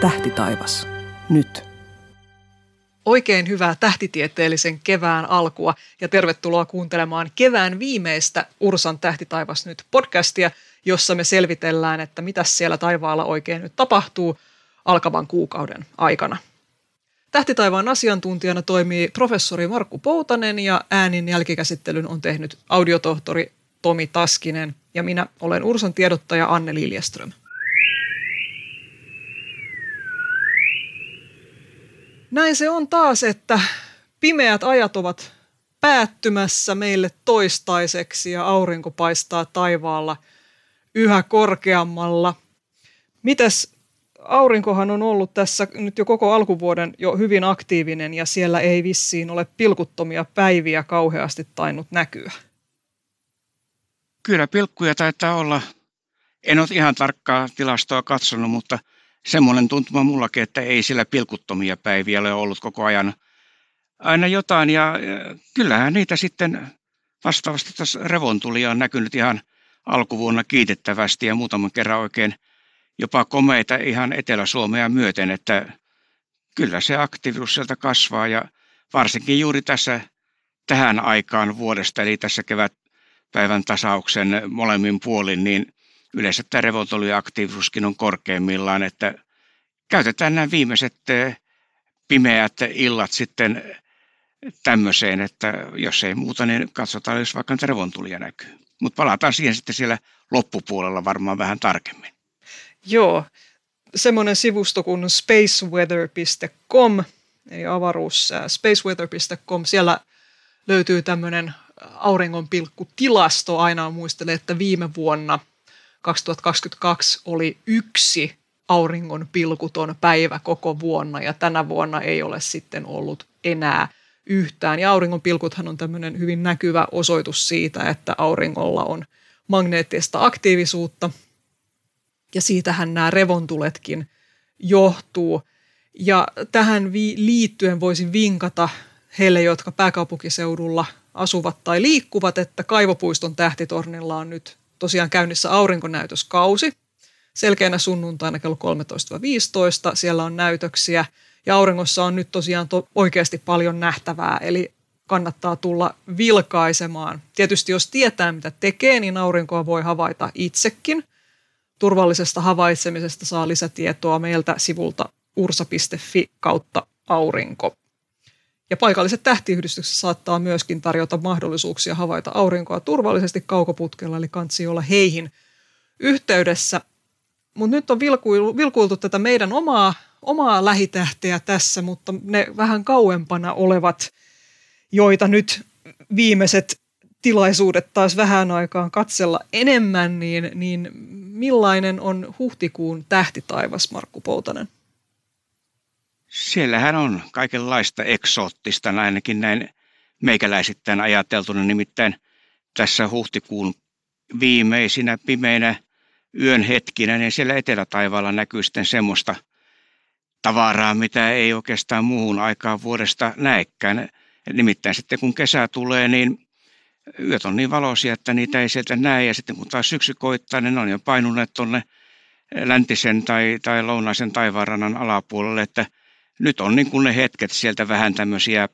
Tähti taivas. Nyt. Oikein hyvää tähtitieteellisen kevään alkua ja tervetuloa kuuntelemaan kevään viimeistä Ursan Tähtitaivas nyt podcastia, jossa me selvitellään, että mitä siellä taivaalla oikein nyt tapahtuu alkavan kuukauden aikana. Tähtitaivaan asiantuntijana toimii professori Markku Poutanen ja äänin jälkikäsittelyn on tehnyt audiotohtori Tomi Taskinen ja minä olen Ursan tiedottaja Anne Liljeström. Näin se on taas, että pimeät ajat ovat päättymässä meille toistaiseksi ja aurinko paistaa taivaalla yhä korkeammalla. Mitäs aurinkohan on ollut tässä nyt jo koko alkuvuoden jo hyvin aktiivinen ja siellä ei vissiin ole pilkuttomia päiviä kauheasti tainnut näkyä. Kyllä pilkkuja taitaa olla. En ole ihan tarkkaa tilastoa katsonut, mutta semmoinen tuntuma mullakin, että ei sillä pilkuttomia päiviä ole ollut koko ajan aina jotain. Ja kyllähän niitä sitten vastaavasti tässä revontulia on näkynyt ihan alkuvuonna kiitettävästi ja muutaman kerran oikein – jopa komeita ihan Etelä-Suomea myöten, että kyllä se aktiivisuus sieltä kasvaa ja varsinkin juuri tässä tähän aikaan vuodesta, eli tässä kevätpäivän tasauksen molemmin puolin, niin yleensä tämä revoltoliaktiivisuuskin on korkeimmillaan, että käytetään nämä viimeiset eh, pimeät illat sitten tämmöiseen, että jos ei muuta, niin katsotaan, jos vaikka niitä revontulia näkyy. Mutta palataan siihen sitten siellä loppupuolella varmaan vähän tarkemmin. Joo, semmoinen sivusto kuin spaceweather.com, eli avaruus spaceweather.com, siellä löytyy tämmöinen auringonpilkkutilasto. Aina muistelee, että viime vuonna 2022 oli yksi auringon pilkuton päivä koko vuonna ja tänä vuonna ei ole sitten ollut enää yhtään. Ja auringon pilkuthan on tämmöinen hyvin näkyvä osoitus siitä, että auringolla on magneettista aktiivisuutta ja siitähän nämä revontuletkin johtuu. Ja tähän vi- liittyen voisin vinkata heille, jotka pääkaupunkiseudulla asuvat tai liikkuvat, että Kaivopuiston tähtitornilla on nyt tosiaan käynnissä aurinkonäytöskausi. Selkeänä sunnuntaina kello 13-15 siellä on näytöksiä ja auringossa on nyt tosiaan to- oikeasti paljon nähtävää, eli kannattaa tulla vilkaisemaan. Tietysti jos tietää mitä tekee, niin aurinkoa voi havaita itsekin turvallisesta havaitsemisesta saa lisätietoa meiltä sivulta ursa.fi kautta aurinko. Ja paikalliset tähtiyhdistykset saattaa myöskin tarjota mahdollisuuksia havaita aurinkoa turvallisesti kaukoputkella, eli kansi olla heihin yhteydessä. Mutta nyt on vilkuiltu, vilkuiltu tätä meidän omaa, omaa lähitähteä tässä, mutta ne vähän kauempana olevat, joita nyt viimeiset tilaisuudet taas vähän aikaan katsella enemmän, niin, niin millainen on huhtikuun tähtitaivas, Markku Poutanen? Siellähän on kaikenlaista eksoottista, ainakin näin meikäläisittäin ajateltuna. Nimittäin tässä huhtikuun viimeisinä pimeinä yön hetkinä, niin siellä etelätaivaalla näkyy sitten semmoista tavaraa, mitä ei oikeastaan muuhun aikaan vuodesta näekään. Nimittäin sitten kun kesä tulee, niin yöt on niin valoisia, että niitä ei sieltä näe. Ja sitten kun taas syksy koittaa, niin ne on jo painuneet tuonne läntisen tai, tai lounaisen taivaanrannan alapuolelle, että nyt on niin kuin ne hetket sieltä vähän tämmöisiä,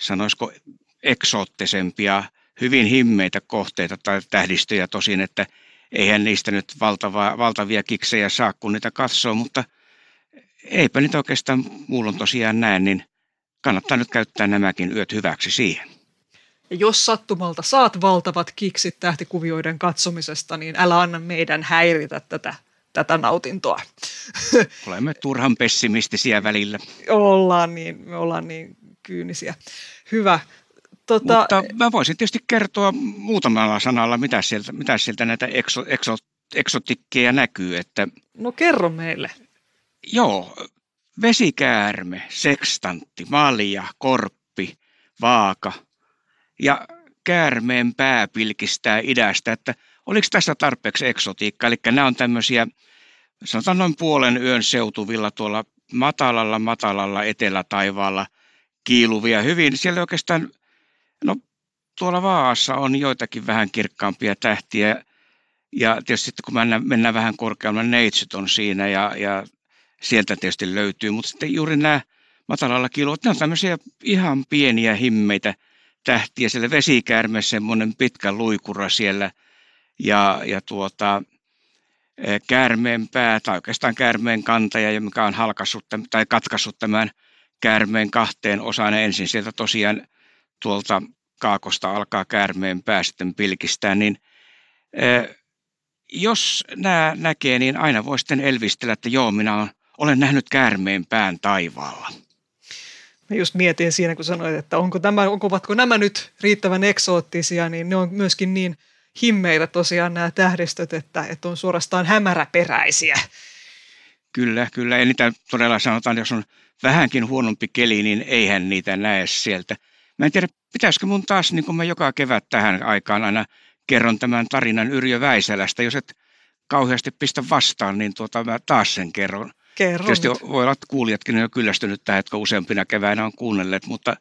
sanoisiko eksoottisempia, hyvin himmeitä kohteita tai tähdistöjä tosin, että eihän niistä nyt valtavaa, valtavia kiksejä saa, kun niitä katsoo, mutta eipä niitä oikeastaan muulloin tosiaan näe, niin kannattaa nyt käyttää nämäkin yöt hyväksi siihen. Ja jos sattumalta saat valtavat kiksit tähtikuvioiden katsomisesta, niin älä anna meidän häiritä tätä, tätä nautintoa. Olemme turhan pessimistisiä välillä. ollaan niin, me ollaan niin kyynisiä. Hyvä. Tota, Mutta mä voisin tietysti kertoa muutamalla sanalla, mitä sieltä, mitä sieltä näitä ekso, ekso, eksotikkeja näkyy. Että, no kerro meille. Joo, vesikäärme, sekstantti, malja, korppi, vaaka – ja käärmeen pää pilkistää idästä, että oliko tässä tarpeeksi eksotiikka. Eli nämä on tämmöisiä, sanotaan noin puolen yön seutuvilla tuolla matalalla, matalalla etelätaivaalla kiiluvia hyvin. Siellä oikeastaan, no tuolla Vaassa on joitakin vähän kirkkaampia tähtiä. Ja tietysti sitten kun mennään, mennään vähän korkeammalle, neitsyt on siinä ja, ja sieltä tietysti löytyy. Mutta sitten juuri nämä matalalla kilot, ne on tämmöisiä ihan pieniä himmeitä tähtiä. Siellä vesikäärme, semmoinen pitkä luikura siellä ja, ja tuota, eh, käärmeen pää tai oikeastaan käärmeen kantaja, mikä on halkassut tai katkaissut tämän käärmeen kahteen osaan. Ensin sieltä tosiaan tuolta kaakosta alkaa käärmeen pää sitten pilkistää, niin eh, jos nämä näkee, niin aina voi sitten elvistellä, että joo, minä olen nähnyt käärmeen pään taivaalla. Mä just mietin siinä, kun sanoit, että onko tämä, onko, ovatko nämä nyt riittävän eksoottisia, niin ne on myöskin niin himmeitä tosiaan nämä tähdistöt, että, että on suorastaan hämäräperäisiä. Kyllä, kyllä. Ja niitä todella sanotaan, jos on vähänkin huonompi keli, niin eihän niitä näe sieltä. Mä en tiedä, pitäisikö mun taas, niin kuin mä joka kevät tähän aikaan aina kerron tämän tarinan Yrjö Väisälästä. Jos et kauheasti pistä vastaan, niin tuota, mä taas sen kerron. Kerron Tietysti voi olla, että kuulijatkin on jo kyllästynyt tähän, jotka useampina keväinä on kuunnelleet, mutta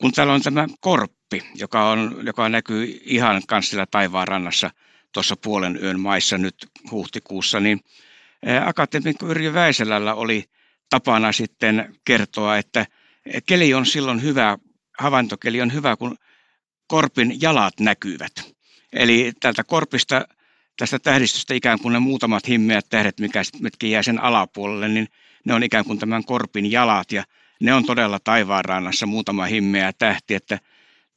kun täällä on tämä korppi, joka, on, joka näkyy ihan kanssilla taivaan rannassa tuossa puolen yön maissa nyt huhtikuussa, niin akateemikko Yrjö Väisälällä oli tapana sitten kertoa, että keli on silloin hyvä, havaintokeli on hyvä, kun korpin jalat näkyvät. Eli tältä korpista, tästä tähdistöstä ikään kuin ne muutamat himmeät tähdet, mitkä jää sen alapuolelle, niin ne on ikään kuin tämän korpin jalat ja ne on todella taivaanrannassa muutama himmeä tähti, että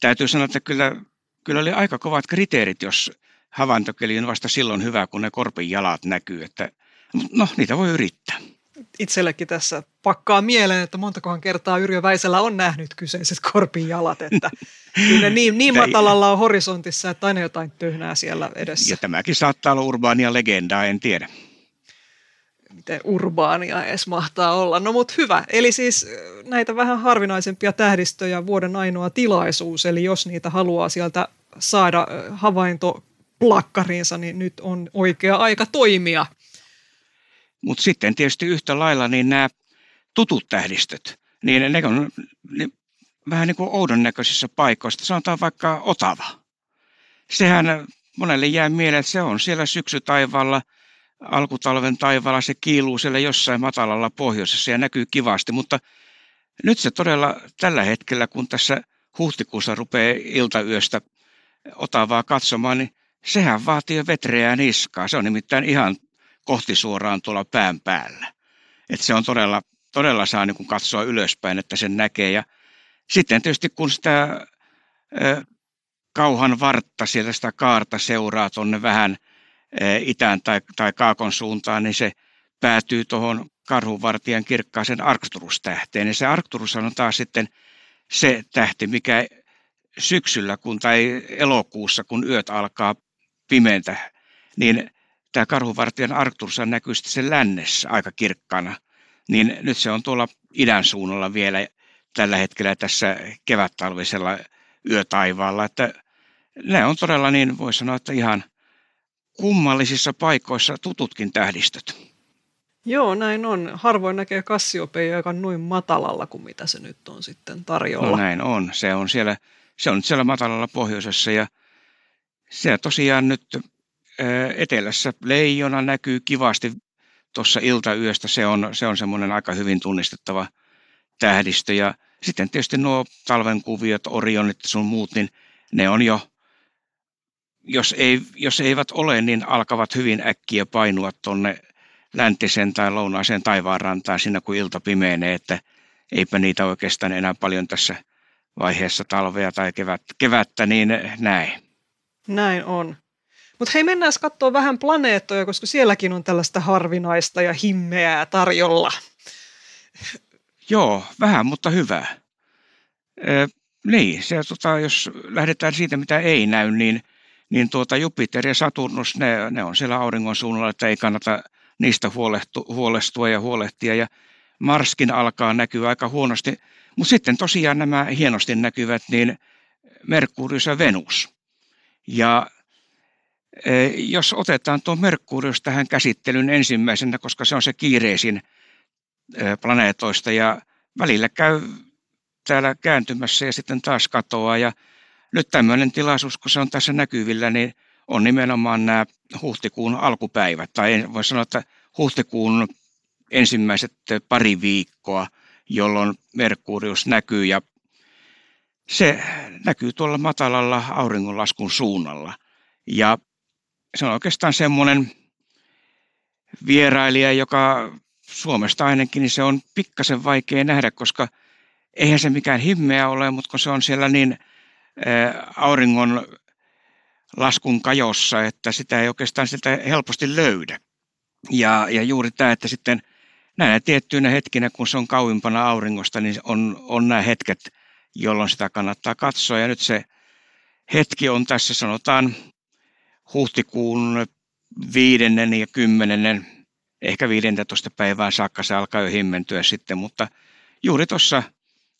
täytyy sanoa, että kyllä, kyllä oli aika kovat kriteerit, jos havaintokeli on vasta silloin hyvä, kun ne korpin jalat näkyy, että no niitä voi yrittää itsellekin tässä pakkaa mieleen, että montakohan kertaa Yrjö Väisellä on nähnyt kyseiset korpin jalat, että kyllä niin, niin matalalla on horisontissa, että aina jotain tyhnää siellä edessä. Ja tämäkin saattaa olla urbaania legendaa, en tiedä. Miten urbaania edes mahtaa olla. No mutta hyvä. Eli siis näitä vähän harvinaisempia tähdistöjä vuoden ainoa tilaisuus, eli jos niitä haluaa sieltä saada havainto plakkariinsa, niin nyt on oikea aika toimia – mutta sitten tietysti yhtä lailla niin nämä tutut tähdistöt, niin ne on ne, vähän niin kuin oudon näköisissä paikoissa. Sanotaan vaikka Otava. Sehän monelle jää mieleen, että se on siellä syksytaivaalla, alkutalven taivaalla, se kiiluu siellä jossain matalalla pohjoisessa ja näkyy kivasti, mutta nyt se todella tällä hetkellä, kun tässä huhtikuussa rupeaa iltayöstä Otavaa katsomaan, niin sehän vaatii vetreää niskaa. Se on nimittäin ihan kohti suoraan tuolla pään päällä. Että se on todella, todella saa niin katsoa ylöspäin, että sen näkee. Ja sitten tietysti kun sitä ö, kauhan vartta sieltä sitä kaarta seuraa tuonne vähän itään tai, tai kaakon suuntaan, niin se päätyy tuohon karhunvartijan kirkkaaseen Arcturus-tähteen. Ja se Arcturus on taas sitten se tähti, mikä syksyllä kun, tai elokuussa, kun yöt alkaa pimeäntä, niin tämä karhuvartijan Arctursa näkyy sitten sen lännessä aika kirkkana, niin nyt se on tuolla idän suunnalla vielä tällä hetkellä tässä kevättalvisella yötaivaalla, että ne on todella niin, voi sanoa, että ihan kummallisissa paikoissa tututkin tähdistöt. Joo, näin on. Harvoin näkee Kassiopeia, joka on noin matalalla kuin mitä se nyt on sitten tarjolla. No näin on. Se on siellä, se on siellä matalalla pohjoisessa ja se tosiaan nyt etelässä leijona näkyy kivasti tuossa iltayöstä. Se on, se on semmoinen aika hyvin tunnistettava tähdistö. Ja sitten tietysti nuo talven kuviot, orionit sun muut, niin ne on jo, jos, ei, jos eivät ole, niin alkavat hyvin äkkiä painua tuonne läntisen tai lounaiseen taivaanrantaan siinä, kun ilta pimeenee, että eipä niitä oikeastaan enää paljon tässä vaiheessa talvea tai kevät, kevättä, niin näin. Näin on. Mutta hei, mennään katsoa vähän planeettoja, koska sielläkin on tällaista harvinaista ja himmeää tarjolla. Joo, vähän, mutta hyvää. Ö, niin, se, tota, jos lähdetään siitä, mitä ei näy, niin, niin tuota Jupiter ja Saturnus, ne, ne on siellä auringon suunnalla, että ei kannata niistä huolehtu, huolestua ja huolehtia. Ja Marskin alkaa näkyä aika huonosti, mutta sitten tosiaan nämä hienosti näkyvät, niin Merkurius ja Venus. Ja jos otetaan tuo Merkurius tähän käsittelyyn ensimmäisenä, koska se on se kiireisin planeetoista ja välillä käy täällä kääntymässä ja sitten taas katoaa ja nyt tämmöinen tilaisuus, kun se on tässä näkyvillä, niin on nimenomaan nämä huhtikuun alkupäivät, tai voi sanoa, että huhtikuun ensimmäiset pari viikkoa, jolloin Merkurius näkyy ja se näkyy tuolla matalalla auringonlaskun suunnalla. Ja se on oikeastaan semmoinen vierailija, joka Suomesta ainakin, niin se on pikkasen vaikea nähdä, koska eihän se mikään himmeä ole, mutta kun se on siellä niin auringon laskun kajossa, että sitä ei oikeastaan sitä helposti löydä. Ja, ja juuri tämä, että sitten näinä tiettyinä hetkinä, kun se on kauimpana auringosta, niin on, on nämä hetket, jolloin sitä kannattaa katsoa. Ja nyt se hetki on tässä sanotaan huhtikuun viidennen ja kymmenennen, ehkä 15 päivään saakka se alkaa jo himmentyä sitten, mutta juuri tuossa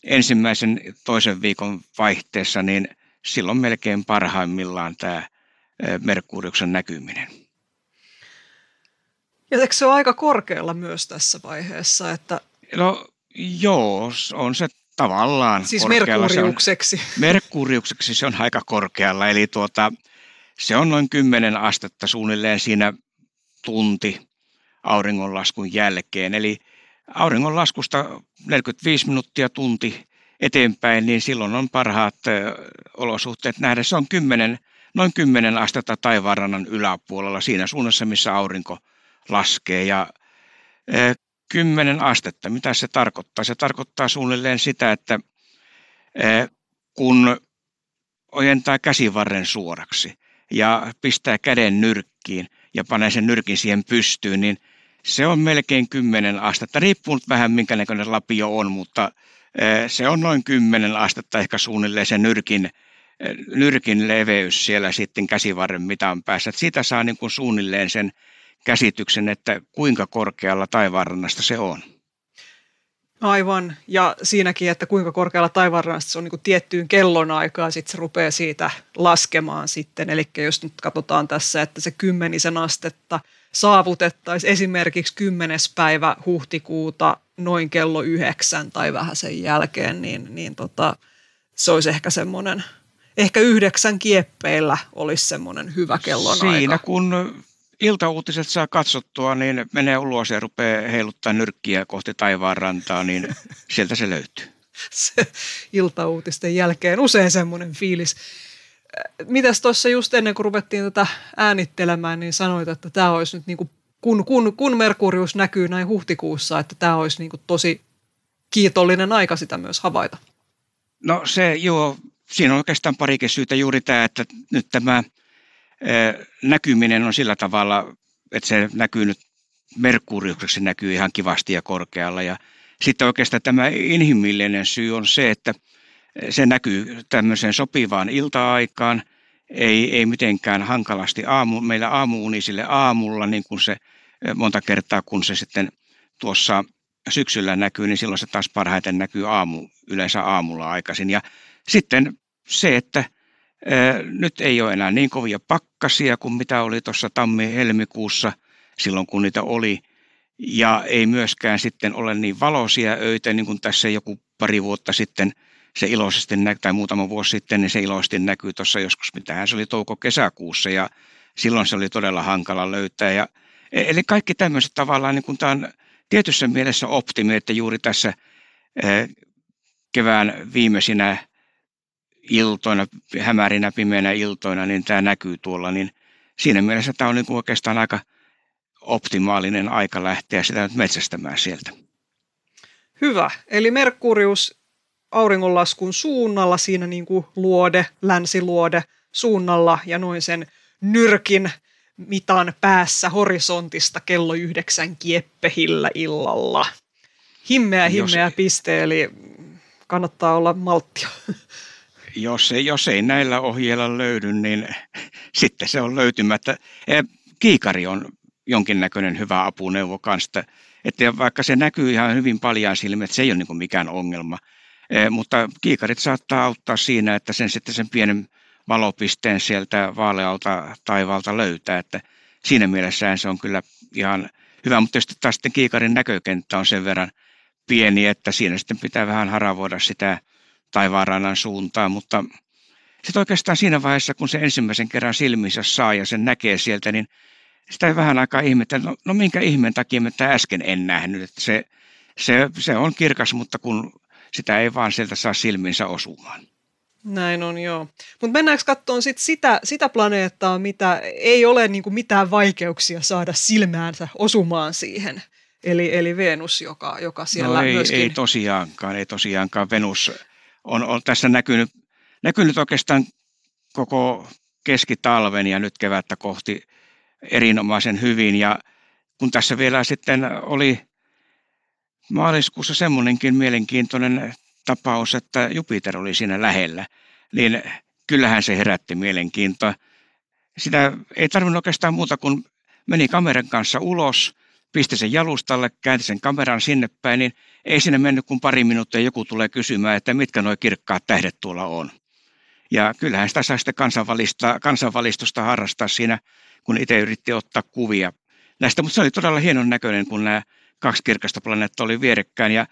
ensimmäisen toisen viikon vaihteessa, niin silloin melkein parhaimmillaan tämä Merkuriuksen näkyminen. Ja eikö se ole aika korkealla myös tässä vaiheessa? Että... No joo, on se tavallaan Siis Merkuriukseksi. Se on, Merkuriukseksi se on aika korkealla, eli tuota, se on noin 10 astetta suunnilleen siinä tunti auringonlaskun jälkeen. Eli auringonlaskusta 45 minuuttia tunti eteenpäin, niin silloin on parhaat olosuhteet nähdä. Se on 10, noin 10 astetta taivaanrannan yläpuolella siinä suunnassa, missä aurinko laskee. Ja 10 astetta, mitä se tarkoittaa? Se tarkoittaa suunnilleen sitä, että kun ojentaa käsivarren suoraksi ja pistää käden nyrkkiin ja panee sen nyrkin siihen pystyyn, niin se on melkein 10 astetta. Riippuu nyt vähän minkä näköinen lapio on, mutta se on noin 10 astetta ehkä suunnilleen se nyrkin, nyrkin leveys siellä sitten käsivarren mitan päässä. Että siitä saa niin kuin suunnilleen sen käsityksen, että kuinka korkealla taivaanrannasta se on. Aivan, ja siinäkin, että kuinka korkealla taivaanrannasta se on niin tiettyyn kellonaikaa, sitten se rupeaa siitä laskemaan sitten. Eli jos nyt katsotaan tässä, että se kymmenisen astetta saavutettaisiin esimerkiksi 10. päivä huhtikuuta noin kello yhdeksän tai vähän sen jälkeen, niin, niin tota, se olisi ehkä semmoinen, ehkä yhdeksän kieppeillä olisi semmoinen hyvä kellonaika. Siinä kun iltauutiset saa katsottua, niin menee ulos ja rupeaa heiluttaa nyrkkiä kohti taivaan rantaa, niin sieltä se löytyy. Se iltauutisten jälkeen usein semmoinen fiilis. Mitäs tuossa just ennen kuin ruvettiin tätä äänittelemään, niin sanoit, että tämä olisi nyt niin kuin, kun, kun, kun Merkurius näkyy näin huhtikuussa, että tämä olisi niin kuin tosi kiitollinen aika sitä myös havaita. No se joo, siinä on oikeastaan parikin syytä juuri tämä, että nyt tämä – näkyminen on sillä tavalla, että se näkyy nyt Merkuriukseksi näkyy ihan kivasti ja korkealla. Ja sitten oikeastaan tämä inhimillinen syy on se, että se näkyy tämmöiseen sopivaan ilta-aikaan, ei, ei mitenkään hankalasti aamu, meillä aamuunisille aamulla, niin kuin se monta kertaa, kun se sitten tuossa syksyllä näkyy, niin silloin se taas parhaiten näkyy aamu, yleensä aamulla aikaisin. Ja sitten se, että nyt ei ole enää niin kovia pakkasia kuin mitä oli tuossa tammi-helmikuussa silloin, kun niitä oli. Ja ei myöskään sitten ole niin valoisia öitä, niin kuin tässä joku pari vuotta sitten se iloisesti näkyy, tai muutama vuosi sitten, niin se iloisesti näkyy tuossa joskus, mitähän se oli touko-kesäkuussa, ja silloin se oli todella hankala löytää. Ja, e, eli kaikki tämmöiset tavallaan, niin kuin tämä on tietyssä mielessä optimi, että juuri tässä kevään viimeisinä iltoina, hämärinä, pimeänä iltoina, niin tämä näkyy tuolla, niin siinä mielessä tämä on niin kuin oikeastaan aika optimaalinen aika lähteä sitä nyt metsästämään sieltä. Hyvä. Eli Merkurius auringonlaskun suunnalla, siinä niin kuin luode, länsiluode suunnalla ja noin sen nyrkin mitan päässä horisontista kello yhdeksän kieppehillä illalla. Himmeä, himmeä Jos... piste, eli kannattaa olla malttia. jos ei, jos ei näillä ohjeilla löydy, niin sitten se on löytymättä. Kiikari on jonkinnäköinen hyvä apuneuvo kanssa, että vaikka se näkyy ihan hyvin paljon silmiin, että se ei ole niin mikään ongelma, mutta kiikarit saattaa auttaa siinä, että sen sitten sen pienen valopisteen sieltä vaalealta taivaalta löytää, että siinä mielessä se on kyllä ihan hyvä, mutta tietysti taas sitten kiikarin näkökenttä on sen verran pieni, että siinä sitten pitää vähän haravoida sitä taivaanrannan suuntaan, mutta sitten oikeastaan siinä vaiheessa, kun se ensimmäisen kerran silmissä saa ja sen näkee sieltä, niin sitä vähän aikaa ihmetellä, no, no minkä ihmeen takia mä tämä äsken en nähnyt. Että se, se, se on kirkas, mutta kun sitä ei vaan sieltä saa silminsä osumaan. Näin on, joo. Mutta mennäänkö katsomaan sit sitä, sitä planeettaa, mitä ei ole niinku mitään vaikeuksia saada silmäänsä osumaan siihen. Eli, eli Venus, joka, joka siellä no ei, myöskin... ei tosiaankaan, ei tosiaankaan. Venus on, on tässä näkynyt, näkynyt oikeastaan koko keskitalven ja nyt kevättä kohti erinomaisen hyvin. Ja kun tässä vielä sitten oli maaliskuussa semmoinenkin mielenkiintoinen tapaus, että Jupiter oli siinä lähellä, niin kyllähän se herätti mielenkiintoa. Sitä ei tarvinnut oikeastaan muuta kuin meni kameran kanssa ulos, pisti sen jalustalle, käänti sen kameran sinne päin, niin ei sinne mennyt kuin pari minuuttia joku tulee kysymään, että mitkä nuo kirkkaat tähdet tuolla on. Ja kyllähän sitä saa sitten kansanvalistusta harrastaa siinä, kun itse yritti ottaa kuvia näistä, mutta se oli todella hienon näköinen, kun nämä kaksi kirkasta planeettaa oli vierekkäin ja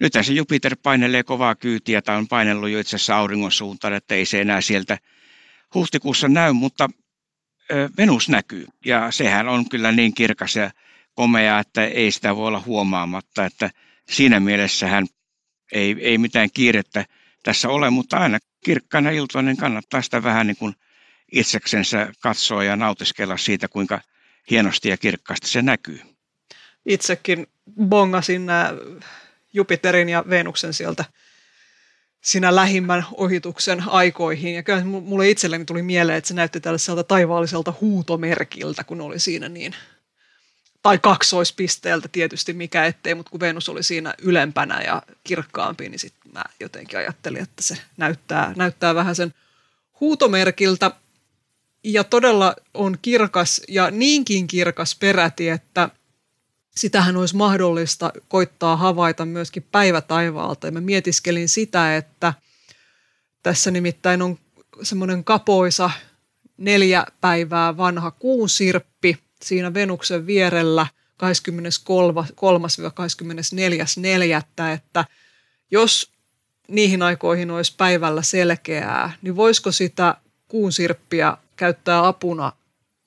nyt se Jupiter painelee kovaa kyytiä tai on painellut jo itse asiassa auringon suuntaan, että ei se enää sieltä huhtikuussa näy, mutta Venus näkyy ja sehän on kyllä niin kirkas ja komea, että ei sitä voi olla huomaamatta, että siinä mielessä hän ei, ei mitään kiirettä tässä ole, mutta aina kirkkaana iltoinen kannattaa sitä vähän niin kuin itseksensä katsoa ja nautiskella siitä, kuinka hienosti ja kirkkaasti se näkyy. Itsekin bongasin nämä Jupiterin ja Venuksen sieltä sinä lähimmän ohituksen aikoihin. Ja kyllä mulle itselleni tuli mieleen, että se näytti tällaiselta taivaalliselta huutomerkiltä, kun oli siinä niin tai kaksoispisteeltä tietysti mikä ettei, mutta kun Venus oli siinä ylempänä ja kirkkaampi, niin sitten mä jotenkin ajattelin, että se näyttää, näyttää vähän sen huutomerkiltä. Ja todella on kirkas ja niinkin kirkas peräti, että sitähän olisi mahdollista koittaa havaita myöskin päivätaivaalta. Ja mä mietiskelin sitä, että tässä nimittäin on semmoinen kapoisa neljä päivää vanha kuun sirppi – siinä Venuksen vierellä 23-24.4. että jos niihin aikoihin olisi päivällä selkeää, niin voisiko sitä kuun sirppiä käyttää apuna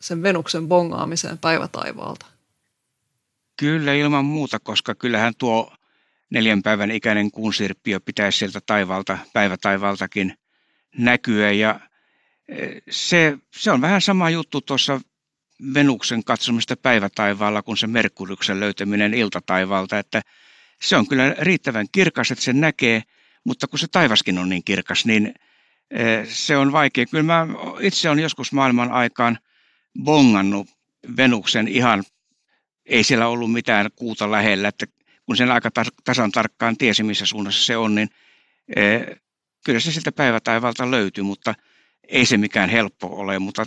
sen Venuksen bongaamiseen päivätaivaalta? Kyllä ilman muuta, koska kyllähän tuo neljän päivän ikäinen kuunsirppi jo pitäisi sieltä taivalta, päivätaivaltakin näkyä ja eh, se, se on vähän sama juttu tuossa Venuksen katsomista päivätaivaalla kuin se Merkuryksen löytäminen iltataivaalta, että se on kyllä riittävän kirkas, että sen näkee, mutta kun se taivaskin on niin kirkas, niin eh, se on vaikea. Kyllä mä itse olen joskus maailman aikaan bongannut Venuksen ihan, ei siellä ollut mitään kuuta lähellä, että kun sen aika tasan tarkkaan tiesi, missä suunnassa se on, niin eh, kyllä se sieltä päivätaivalta löytyy, mutta ei se mikään helppo ole, mutta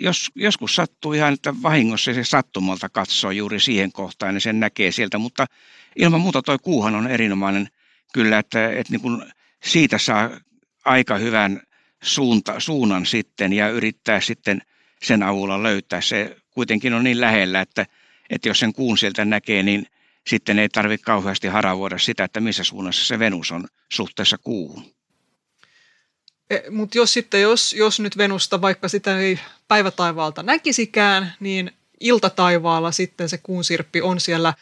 jos, joskus sattuu ihan, että vahingossa se sattumalta katsoo juuri siihen kohtaan, niin sen näkee sieltä, mutta ilman muuta toi kuuhan on erinomainen kyllä, että, että niin kuin siitä saa aika hyvän suunta, suunnan sitten ja yrittää sitten sen avulla löytää. Se kuitenkin on niin lähellä, että, että jos sen kuun sieltä näkee, niin sitten ei tarvitse kauheasti haravoida sitä, että missä suunnassa se Venus on suhteessa kuuhun. E, Mutta jos sitten, jos, jos nyt Venusta, vaikka sitä ei päivätaivaalta näkisikään, niin iltataivaalla sitten se kuunsirppi on siellä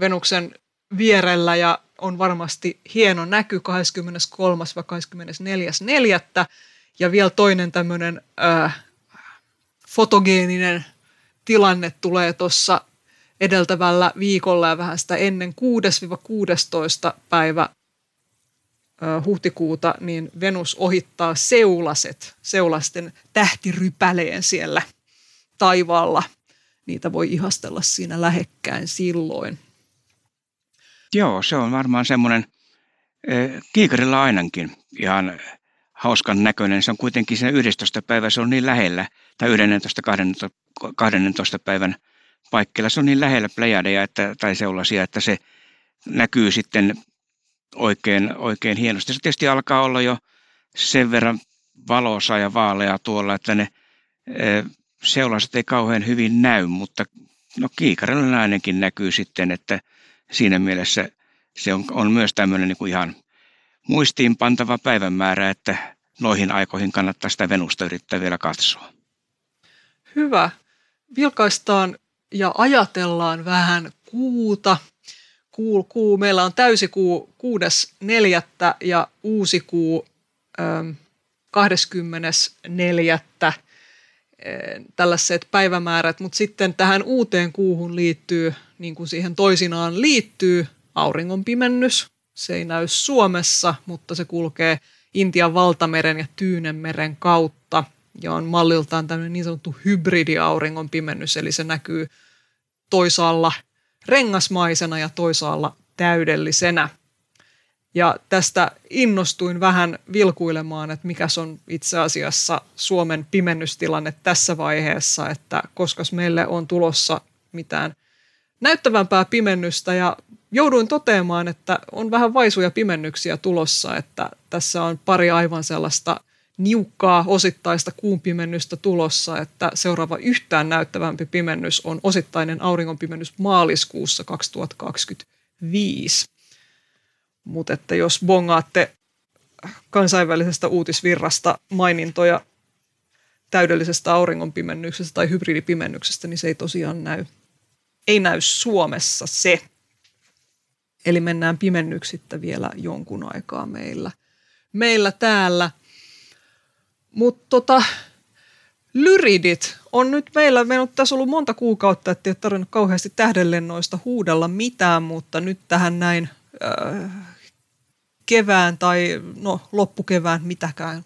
Venuksen vierellä ja on varmasti hieno näky 23. vai 24.4. Ja vielä toinen tämmöinen fotogeeninen tilanne tulee tuossa edeltävällä viikolla ja vähän sitä ennen 6-16 päivä huhtikuuta, niin Venus ohittaa seulaset, seulasten tähtirypäleen siellä taivaalla. Niitä voi ihastella siinä lähekkäin silloin. Joo, se on varmaan semmoinen, kiikarilla ainakin ihan hauskan näköinen. Se on kuitenkin sen 11. päivä, se on niin lähellä, tai 11. 12, 12 päivän paikkeilla, se on niin lähellä plejadeja että, tai seulasia, että se näkyy sitten oikein, oikein hienosti. Se tietysti alkaa olla jo sen verran valoisa ja vaalea tuolla, että ne e, seulaiset ei kauhean hyvin näy, mutta no kiikarilla ainakin näkyy sitten, että siinä mielessä se on, on myös tämmöinen niin kuin ihan muistiin pantava päivämäärä, että noihin aikoihin kannattaa sitä Venusta yrittää vielä katsoa. Hyvä. Vilkaistaan ja ajatellaan vähän kuuta. Kuu, kuu. Meillä on täysikuu 6.4. ja uusi kuu 24. tällaiset päivämäärät, mutta sitten tähän uuteen kuuhun liittyy, niin kuin siihen toisinaan liittyy, auringonpimennys. Se ei näy Suomessa, mutta se kulkee Intian valtameren ja Tyynenmeren kautta ja on malliltaan tämmöinen niin sanottu hybridiauringonpimennys, eli se näkyy toisaalla rengasmaisena ja toisaalla täydellisenä. Ja tästä innostuin vähän vilkuilemaan, että mikä on itse asiassa Suomen pimennystilanne tässä vaiheessa, että koska meille on tulossa mitään näyttävämpää pimennystä ja jouduin toteamaan, että on vähän vaisuja pimennyksiä tulossa, että tässä on pari aivan sellaista niukkaa osittaista kuun pimennystä tulossa, että seuraava yhtään näyttävämpi pimennys on osittainen auringonpimennys maaliskuussa 2025. Mutta että jos bongaatte kansainvälisestä uutisvirrasta mainintoja täydellisestä auringonpimennyksestä tai hybridipimennyksestä, niin se ei tosiaan näy. Ei näy Suomessa se. Eli mennään pimennyksittä vielä jonkun aikaa meillä. Meillä täällä. Mutta tota, lyridit on nyt meillä, meillä on tässä ollut monta kuukautta, että ei ole tarvinnut kauheasti tähdenlennoista huudella mitään, mutta nyt tähän näin äh, kevään tai no loppukevään, mitäkään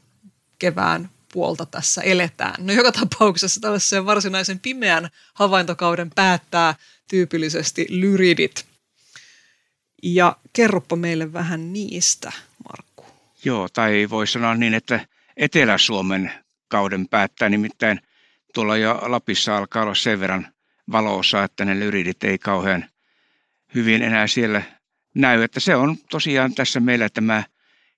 kevään puolta tässä eletään. No joka tapauksessa tällaisen varsinaisen pimeän havaintokauden päättää tyypillisesti lyridit. Ja kerropa meille vähän niistä, Markku. Joo, tai voi sanoa niin, että Etelä-Suomen kauden päättää, nimittäin tuolla jo Lapissa alkaa olla sen verran valoosa, että ne lyridit ei kauhean hyvin enää siellä näy. Että se on tosiaan tässä meillä tämä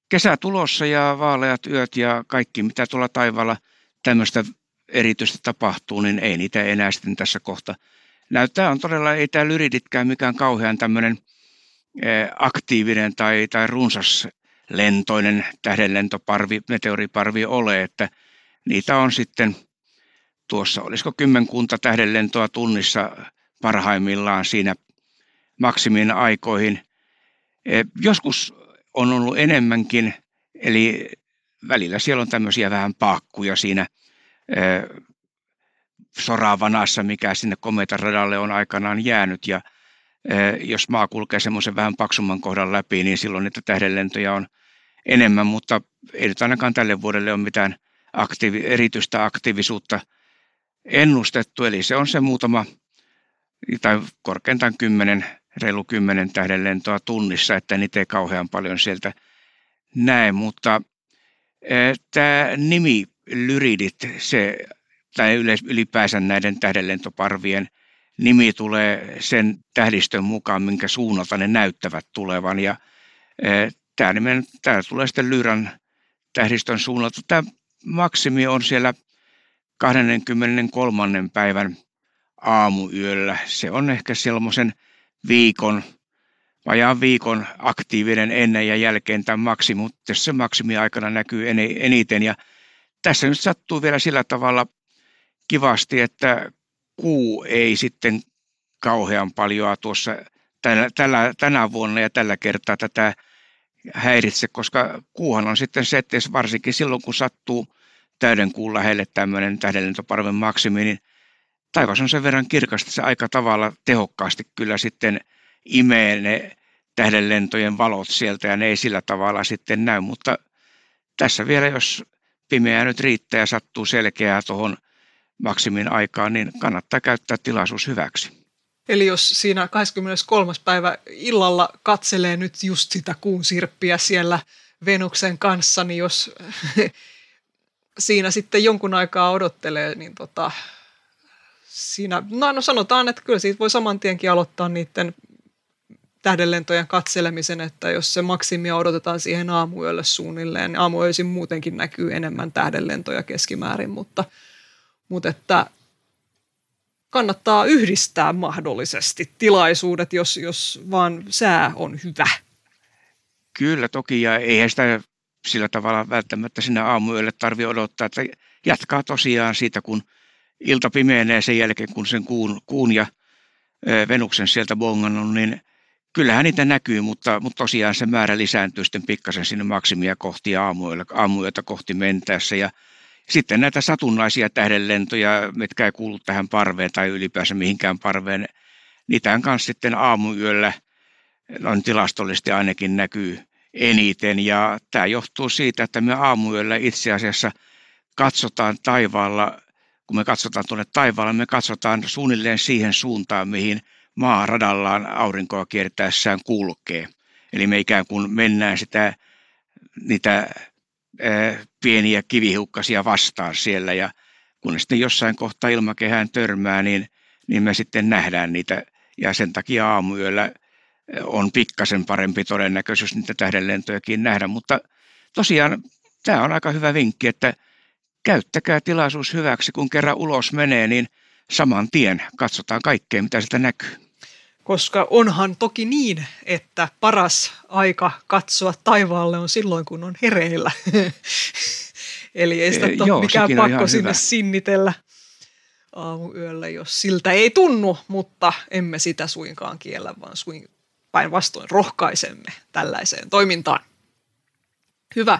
kesä tulossa ja vaaleat yöt ja kaikki, mitä tuolla taivaalla tämmöistä erityistä tapahtuu, niin ei niitä enää sitten tässä kohta näyttää. On todella, ei tämä lyriditkään mikään kauhean tämmöinen Eh, aktiivinen tai, tai runsas lentoinen tähdenlentoparvi, meteoriparvi ole, että niitä on sitten tuossa, olisiko kymmenkunta tähdenlentoa tunnissa parhaimmillaan siinä maksimin aikoihin. Eh, joskus on ollut enemmänkin, eli välillä siellä on tämmöisiä vähän paakkuja siinä eh, soravanassa, mikä sinne kometaradalle on aikanaan jäänyt ja jos maa kulkee semmoisen vähän paksumman kohdan läpi, niin silloin niitä tähdenlentoja on enemmän, mutta ei nyt ainakaan tälle vuodelle ole mitään aktiivi, erityistä aktiivisuutta ennustettu, eli se on se muutama tai korkeintaan kymmenen, reilu kymmenen tähdenlentoa tunnissa, että niitä ei kauhean paljon sieltä näe, mutta tämä nimi Lyridit, se, tai ylipäänsä näiden tähdenlentoparvien – nimi tulee sen tähdistön mukaan, minkä suunnalta ne näyttävät tulevan. Ja e, tämä, nimen, tämä tulee sitten Lyran tähdistön suunnalta. Tämä maksimi on siellä 23. päivän aamuyöllä. Se on ehkä sellaisen viikon, vajaan viikon aktiivinen ennen ja jälkeen tämä maksimi, mutta se maksimi aikana näkyy eniten. Ja tässä nyt sattuu vielä sillä tavalla kivasti, että kuu ei sitten kauhean paljon tuossa tällä, tällä, tänä vuonna ja tällä kertaa tätä häiritse, koska kuuhan on sitten se, että varsinkin silloin kun sattuu täyden kuun lähelle tämmöinen tähdenlentoparven maksimi, niin taivas on sen verran kirkasta, se aika tavalla tehokkaasti kyllä sitten imee ne tähdenlentojen valot sieltä ja ne ei sillä tavalla sitten näy, mutta tässä vielä jos pimeää nyt riittää ja sattuu selkeää tuohon maksimin aikaan, niin kannattaa käyttää tilaisuus hyväksi. Eli jos siinä 23. päivä illalla katselee nyt just sitä kuun sirppiä siellä Venuksen kanssa, niin jos siinä sitten jonkun aikaa odottelee, niin tota, siinä, no, no sanotaan, että kyllä siitä voi saman tienkin aloittaa niiden tähdenlentojen katselemisen, että jos se maksimia odotetaan siihen aamuyölle suunnilleen, niin aamuöisin muutenkin näkyy enemmän tähdenlentoja keskimäärin, mutta – mutta että kannattaa yhdistää mahdollisesti tilaisuudet, jos, jos vaan sää on hyvä. Kyllä toki, ja eihän sitä sillä tavalla välttämättä sinne aamuyölle tarvitse odottaa, että jatkaa tosiaan siitä, kun ilta pimenee sen jälkeen, kun sen kuun, kuun ja Venuksen sieltä bongannut, niin kyllähän niitä näkyy, mutta, mutta tosiaan se määrä lisääntyy sitten pikkasen sinne maksimia kohti aamuyöllä, aamuyötä kohti mentäessä ja sitten näitä satunnaisia tähdenlentoja, mitkä ei kuulu tähän parveen tai ylipäänsä mihinkään parveen, niitä kanssa sitten aamuyöllä noin tilastollisesti ainakin näkyy eniten. Ja tämä johtuu siitä, että me aamuyöllä itse asiassa katsotaan taivaalla, kun me katsotaan tuonne taivaalle, me katsotaan suunnilleen siihen suuntaan, mihin maa radallaan aurinkoa kiertäessään kulkee. Eli me ikään kuin mennään sitä, niitä pieniä kivihiukkasia vastaan siellä. Ja kun sitten jossain kohtaa ilmakehään törmää, niin, niin me sitten nähdään niitä. Ja sen takia aamuyöllä on pikkasen parempi todennäköisyys niitä tähdenlentojakin nähdä, mutta tosiaan tämä on aika hyvä vinkki, että käyttäkää tilaisuus hyväksi, kun kerran ulos menee, niin saman tien katsotaan kaikkea, mitä sitä näkyy. Koska onhan toki niin, että paras aika katsoa taivaalle on silloin, kun on hereillä. Eli ei sitä e, ole mikään pakko sinne hyvä. sinnitellä aamuyöllä, jos siltä ei tunnu, mutta emme sitä suinkaan kiellä, vaan suin, päinvastoin rohkaisemme tällaiseen toimintaan. Hyvä.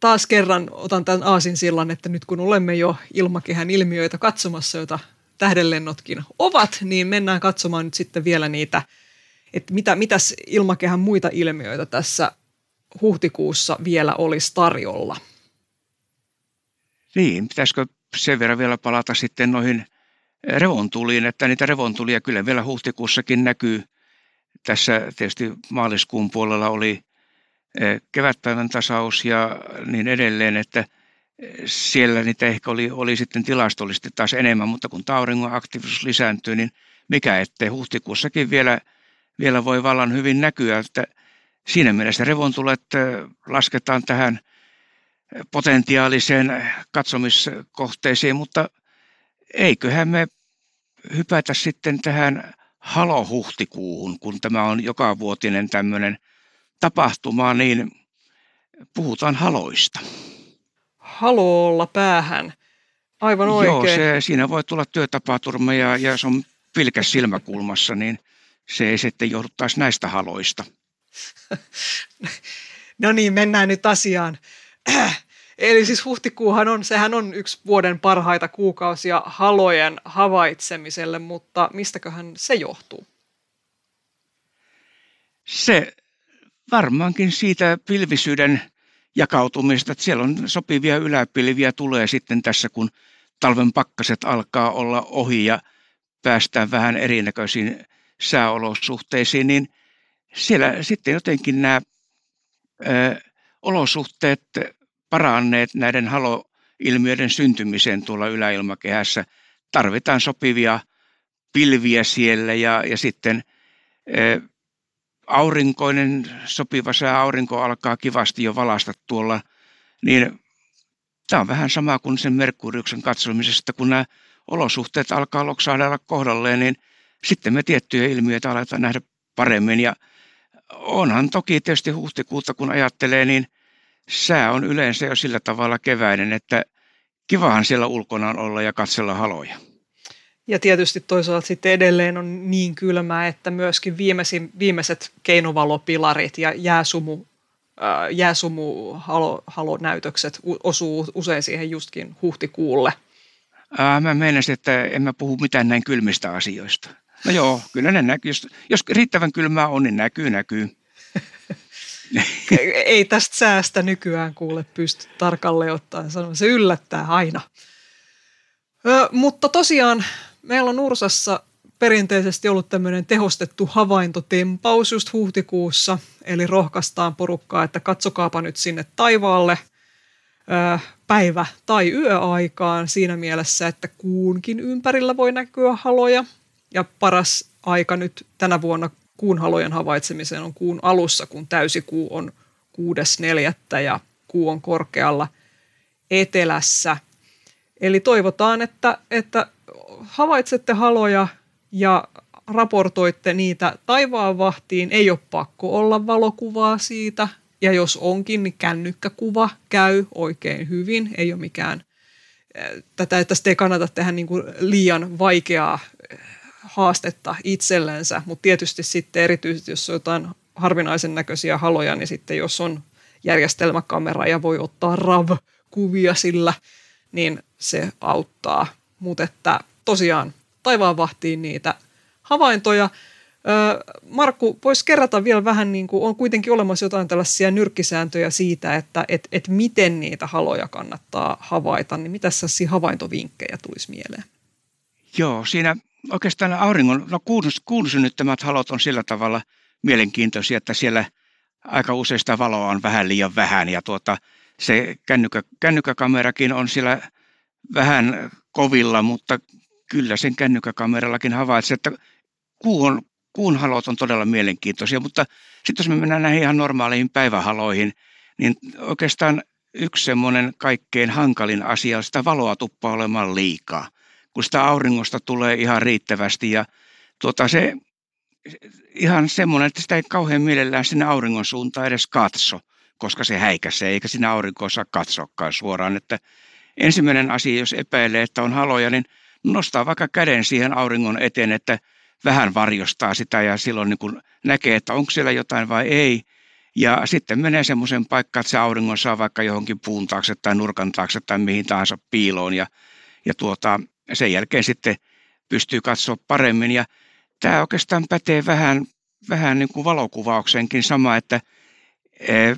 Taas kerran otan tämän aasin sillan, että nyt kun olemme jo ilmakehän ilmiöitä katsomassa, joita tähdenlennotkin ovat, niin mennään katsomaan nyt sitten vielä niitä, että mitä, mitäs ilmakehän muita ilmiöitä tässä huhtikuussa vielä olisi tarjolla. Niin, pitäisikö sen verran vielä palata sitten noihin revontuliin, että niitä revontulia kyllä vielä huhtikuussakin näkyy. Tässä tietysti maaliskuun puolella oli eh, kevätpäivän tasaus ja niin edelleen, että siellä niitä ehkä oli, oli sitten tilastollisesti taas enemmän, mutta kun auringon aktiivisuus lisääntyy, niin mikä ettei huhtikuussakin vielä, vielä voi vallan hyvin näkyä, että siinä mielessä revontulet lasketaan tähän potentiaaliseen katsomiskohteeseen, mutta eiköhän me hypätä sitten tähän halohuhtikuuhun, kun tämä on joka vuotinen tämmöinen tapahtuma, niin puhutaan haloista haloolla päähän. Aivan oikein. Joo, se, siinä voi tulla työtapaturma ja, ja se on pilkäs silmäkulmassa, niin se ei sitten johdu taas näistä haloista. no niin, mennään nyt asiaan. Eli siis huhtikuuhan on, sehän on yksi vuoden parhaita kuukausia halojen havaitsemiselle, mutta mistäköhän se johtuu? Se varmaankin siitä pilvisyyden jakautumista. Että siellä on sopivia yläpilviä tulee sitten tässä, kun talven pakkaset alkaa olla ohi ja päästään vähän erinäköisiin sääolosuhteisiin, niin siellä sitten jotenkin nämä ö, olosuhteet paranneet näiden haloilmiöiden syntymiseen tuolla yläilmakehässä. Tarvitaan sopivia pilviä siellä ja, ja sitten ö, aurinkoinen, sopiva sää, aurinko alkaa kivasti jo valasta tuolla, niin tämä on vähän sama kuin sen Merkuriuksen katsomisesta, kun nämä olosuhteet alkaa loksahdella kohdalleen, niin sitten me tiettyjä ilmiöitä aletaan nähdä paremmin. Ja onhan toki tietysti huhtikuuta, kun ajattelee, niin sää on yleensä jo sillä tavalla keväinen, että kivahan siellä ulkona on olla ja katsella haloja. Ja tietysti toisaalta sitten edelleen on niin kylmää, että myöskin viimeisin, viimeiset keinovalopilarit ja jääsumu, ää, jääsumuhalonäytökset osuu usein siihen justkin huhtikuulle. Ää, mä meinasin, että en mä puhu mitään näin kylmistä asioista. No joo, kyllä ne näkyy. Jos, jos riittävän kylmää on, niin näkyy, näkyy. Ei tästä säästä nykyään kuule pysty tarkalleen ottaen sanomaan. Se yllättää aina. Ö, mutta tosiaan meillä on Ursassa perinteisesti ollut tämmöinen tehostettu havaintotempaus just huhtikuussa, eli rohkaistaan porukkaa, että katsokaapa nyt sinne taivaalle päivä- tai yöaikaan siinä mielessä, että kuunkin ympärillä voi näkyä haloja. Ja paras aika nyt tänä vuonna kuun halojen havaitsemiseen on kuun alussa, kun täysikuu on 6.4. ja kuu on korkealla etelässä. Eli toivotaan, että, että havaitsette haloja ja raportoitte niitä taivaan vahtiin. Ei ole pakko olla valokuvaa siitä. Ja jos onkin, niin kännykkäkuva käy oikein hyvin. Ei ole mikään, tätä, tästä ei kannata tehdä niin kuin liian vaikeaa haastetta itsellensä, mutta tietysti sitten erityisesti, jos on jotain harvinaisen näköisiä haloja, niin sitten jos on järjestelmäkamera ja voi ottaa RAV-kuvia sillä, niin se auttaa. Mutta että tosiaan taivaan vahtiin niitä havaintoja. Markku, voisi kerrata vielä vähän, niin kuin on kuitenkin olemassa jotain tällaisia nyrkkisääntöjä siitä, että et, et miten niitä haloja kannattaa havaita, niin mitä sellaisia havaintovinkkejä tulisi mieleen? Joo, siinä oikeastaan auringon, no kuulusynnyttämät halot on sillä tavalla mielenkiintoisia, että siellä aika usein sitä valoa on vähän liian vähän ja tuota, se kännykkä, kännykkäkamerakin on siellä vähän kovilla, mutta kyllä sen kännykkäkamerallakin havaitsee, että kuun, kuun halot on todella mielenkiintoisia, mutta sitten jos me mennään näihin ihan normaaleihin päivähaloihin, niin oikeastaan yksi semmoinen kaikkein hankalin asia on sitä valoa tuppaa olemaan liikaa, kun sitä auringosta tulee ihan riittävästi ja tuota, se ihan semmoinen, että sitä ei kauhean mielellään sinne auringon suuntaan edes katso, koska se häikäisee, eikä sinä aurinkoa saa katsoakaan suoraan. Että ensimmäinen asia, jos epäilee, että on haloja, niin nostaa vaikka käden siihen auringon eteen, että vähän varjostaa sitä ja silloin niin kuin näkee, että onko siellä jotain vai ei. Ja sitten menee semmoisen paikkaan, että se auringon saa vaikka johonkin puun taakse tai nurkan taakse tai mihin tahansa piiloon ja, ja tuota, sen jälkeen sitten pystyy katsoa paremmin. Ja tämä oikeastaan pätee vähän, vähän niin kuin valokuvaukseenkin sama, että e,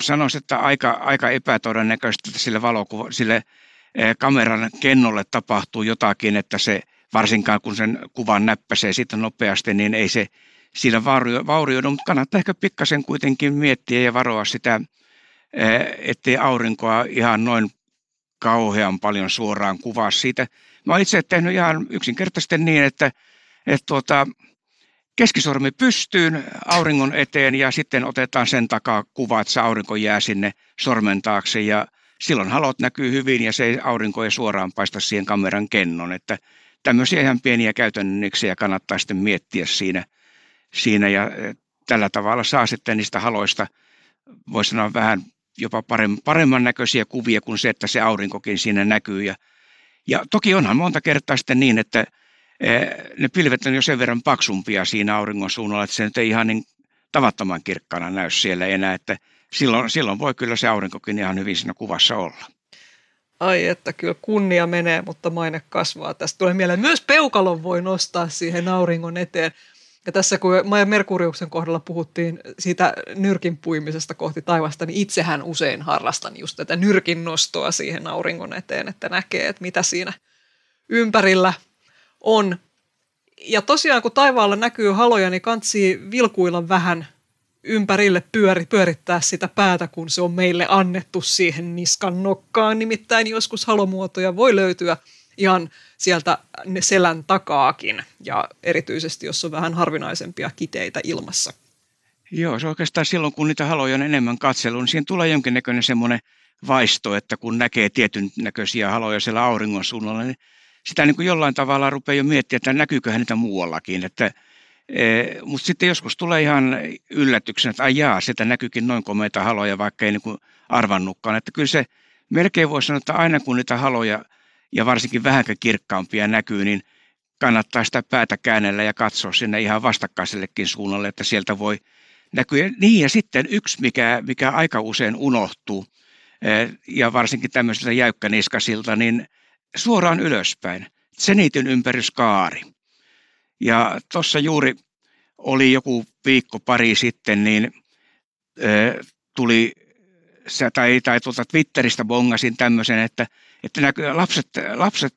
sanoisin, että aika, aika epätodennäköistä, sille, valokuva, sille kameran kennolle tapahtuu jotakin, että se varsinkaan kun sen kuvan näppäsee sitten nopeasti, niin ei se siinä vaurioidu, mutta kannattaa ehkä pikkasen kuitenkin miettiä ja varoa sitä, e, ettei aurinkoa ihan noin kauhean paljon suoraan kuvaa siitä. Mä oon itse tehnyt ihan yksinkertaisesti niin, että että tuota, keskisormi pystyyn auringon eteen ja sitten otetaan sen takaa kuva, että se aurinko jää sinne sormen taakse ja silloin halot näkyy hyvin ja se aurinko ei suoraan paista siihen kameran kennon. Että tämmöisiä ihan pieniä käytännöksiä kannattaa sitten miettiä siinä, siinä ja e, tällä tavalla saa sitten niistä haloista, voisi sanoa vähän jopa paremman näköisiä kuvia kuin se, että se aurinkokin siinä näkyy. Ja, ja toki onhan monta kertaa sitten niin, että Eh, ne pilvet on jo sen verran paksumpia siinä auringon suunnalla, että se nyt ei ihan niin tavattoman kirkkana näy siellä enää, että silloin, silloin voi kyllä se aurinkokin ihan hyvin siinä kuvassa olla. Ai että kyllä kunnia menee, mutta maine kasvaa. Tästä tulee mieleen, myös peukalon voi nostaa siihen auringon eteen. Ja tässä kun Maja Merkuriuksen kohdalla puhuttiin siitä nyrkin puimisesta kohti taivasta, niin itsehän usein harrastan just tätä nyrkin nostoa siihen auringon eteen, että näkee, että mitä siinä ympärillä on. Ja tosiaan kun taivaalla näkyy haloja, niin kansi vilkuilla vähän ympärille pyöri, pyörittää sitä päätä, kun se on meille annettu siihen niskan nokkaan. Nimittäin joskus halomuotoja voi löytyä ihan sieltä selän takaakin ja erityisesti, jos on vähän harvinaisempia kiteitä ilmassa. Joo, se oikeastaan silloin, kun niitä haloja on enemmän katsellut, niin siihen tulee jonkinnäköinen semmoinen vaisto, että kun näkee tietyn näköisiä haloja siellä auringon suunnalla, niin sitä niin kuin jollain tavalla rupeaa jo miettimään, että näkyyköhän niitä muuallakin. Että, mutta sitten joskus tulee ihan yllätyksenä, että ai jaa, sitä näkyykin noin komeita haloja, vaikka ei niin arvannutkaan. Että kyllä se melkein voi sanoa, että aina kun niitä haloja ja varsinkin vähänkä kirkkaampia näkyy, niin kannattaa sitä päätä käännellä ja katsoa sinne ihan vastakkaisellekin suunnalle, että sieltä voi näkyä. Niin ja sitten yksi, mikä, mikä aika usein unohtuu, e, ja varsinkin tämmöisiltä jäykkäniskasilta, niin suoraan ylöspäin. Zenitin ympäryskaari. Ja tuossa juuri oli joku viikko pari sitten, niin ö, tuli, tai, tai tuolta Twitteristä bongasin tämmöisen, että, että näky, lapset, lapset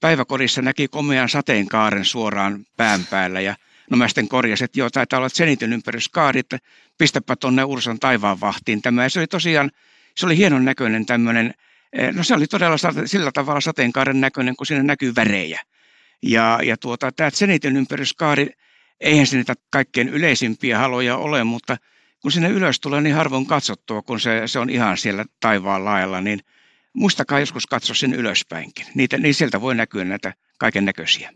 päiväkodissa näki komean sateenkaaren suoraan pään päällä ja No mä sitten korjasin, että joo, taitaa olla Zenitin ympäryskaari, että pistäpä tuonne Ursan taivaan vahtiin tämä. Ja se oli tosiaan, se oli hienon näköinen tämmöinen no se oli todella sillä tavalla sateenkaaren näköinen, kun siinä näkyy värejä. Ja, ja tuota, tämä Zenitin ympäryskaari, eihän se niitä kaikkein yleisimpiä haloja ole, mutta kun sinne ylös tulee niin harvoin katsottua, kun se, se on ihan siellä taivaan lailla, niin muistakaa joskus katsoa sen ylöspäinkin. Niitä, niin sieltä voi näkyä näitä kaiken näköisiä.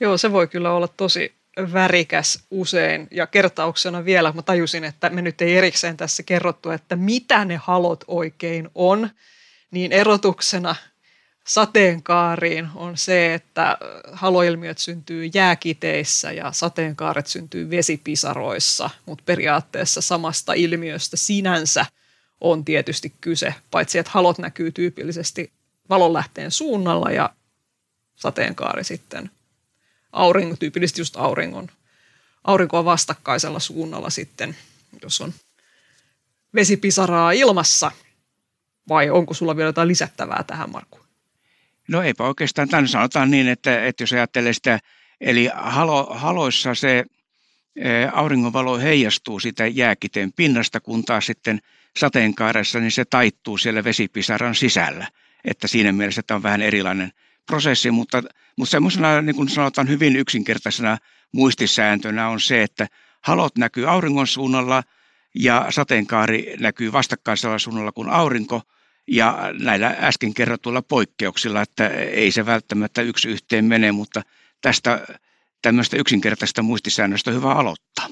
Joo, se voi kyllä olla tosi värikäs usein. Ja kertauksena vielä mä tajusin, että me nyt ei erikseen tässä kerrottu, että mitä ne halot oikein on. Niin erotuksena sateenkaariin on se, että haloilmiöt syntyy jääkiteissä ja sateenkaaret syntyy vesipisaroissa, mutta periaatteessa samasta ilmiöstä sinänsä on tietysti kyse, paitsi että halot näkyy tyypillisesti valonlähteen suunnalla ja sateenkaari sitten aurinko, tyypillisesti just auringon, aurinkoa vastakkaisella suunnalla sitten, jos on vesipisaraa ilmassa. Vai onko sulla vielä jotain lisättävää tähän, Markku? No eipä oikeastaan. Tämän sanotaan niin, että, että jos ajattelee sitä, eli halo, haloissa se auringonvalo heijastuu sitä jääkiteen pinnasta, kun taas sitten sateenkaaressa niin se taittuu siellä vesipisaran sisällä. Että siinä mielessä tämä on vähän erilainen prosessi, mutta, mutta semmoisena niin kuin sanotaan hyvin yksinkertaisena muistisääntönä on se, että halot näkyy auringon suunnalla ja sateenkaari näkyy vastakkaisella suunnalla kuin aurinko – ja näillä äsken kerrotuilla poikkeuksilla, että ei se välttämättä yksi yhteen mene, mutta tästä tämmöistä yksinkertaista muistisäännöstä on hyvä aloittaa.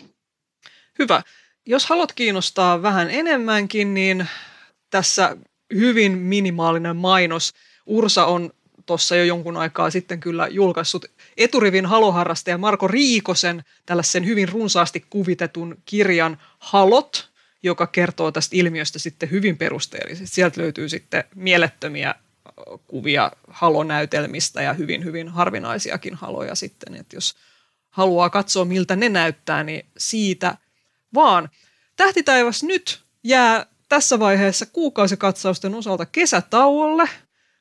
Hyvä. Jos haluat kiinnostaa vähän enemmänkin, niin tässä hyvin minimaalinen mainos. Ursa on tuossa jo jonkun aikaa sitten kyllä julkaissut eturivin haloharrastaja Marko Riikosen tällaisen hyvin runsaasti kuvitetun kirjan Halot, joka kertoo tästä ilmiöstä sitten hyvin perusteellisesti. Sieltä löytyy sitten mielettömiä kuvia halonäytelmistä ja hyvin, hyvin harvinaisiakin haloja sitten, että jos haluaa katsoa, miltä ne näyttää, niin siitä vaan. Tähtitaivas nyt jää tässä vaiheessa kuukausikatsausten osalta kesätauolle,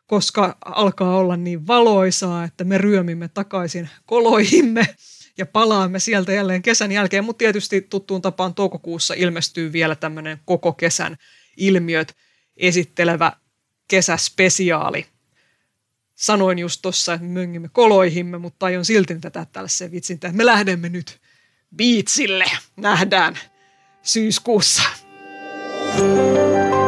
koska alkaa olla niin valoisaa, että me ryömimme takaisin koloihimme ja palaamme sieltä jälleen kesän jälkeen, mutta tietysti tuttuun tapaan toukokuussa ilmestyy vielä tämmöinen koko kesän ilmiöt esittelevä kesäspesiaali. Sanoin just tuossa, että me möngimme koloihimme, mutta aion silti tätä tällaisen vitsin, että me lähdemme nyt biitsille. Nähdään syyskuussa. thank you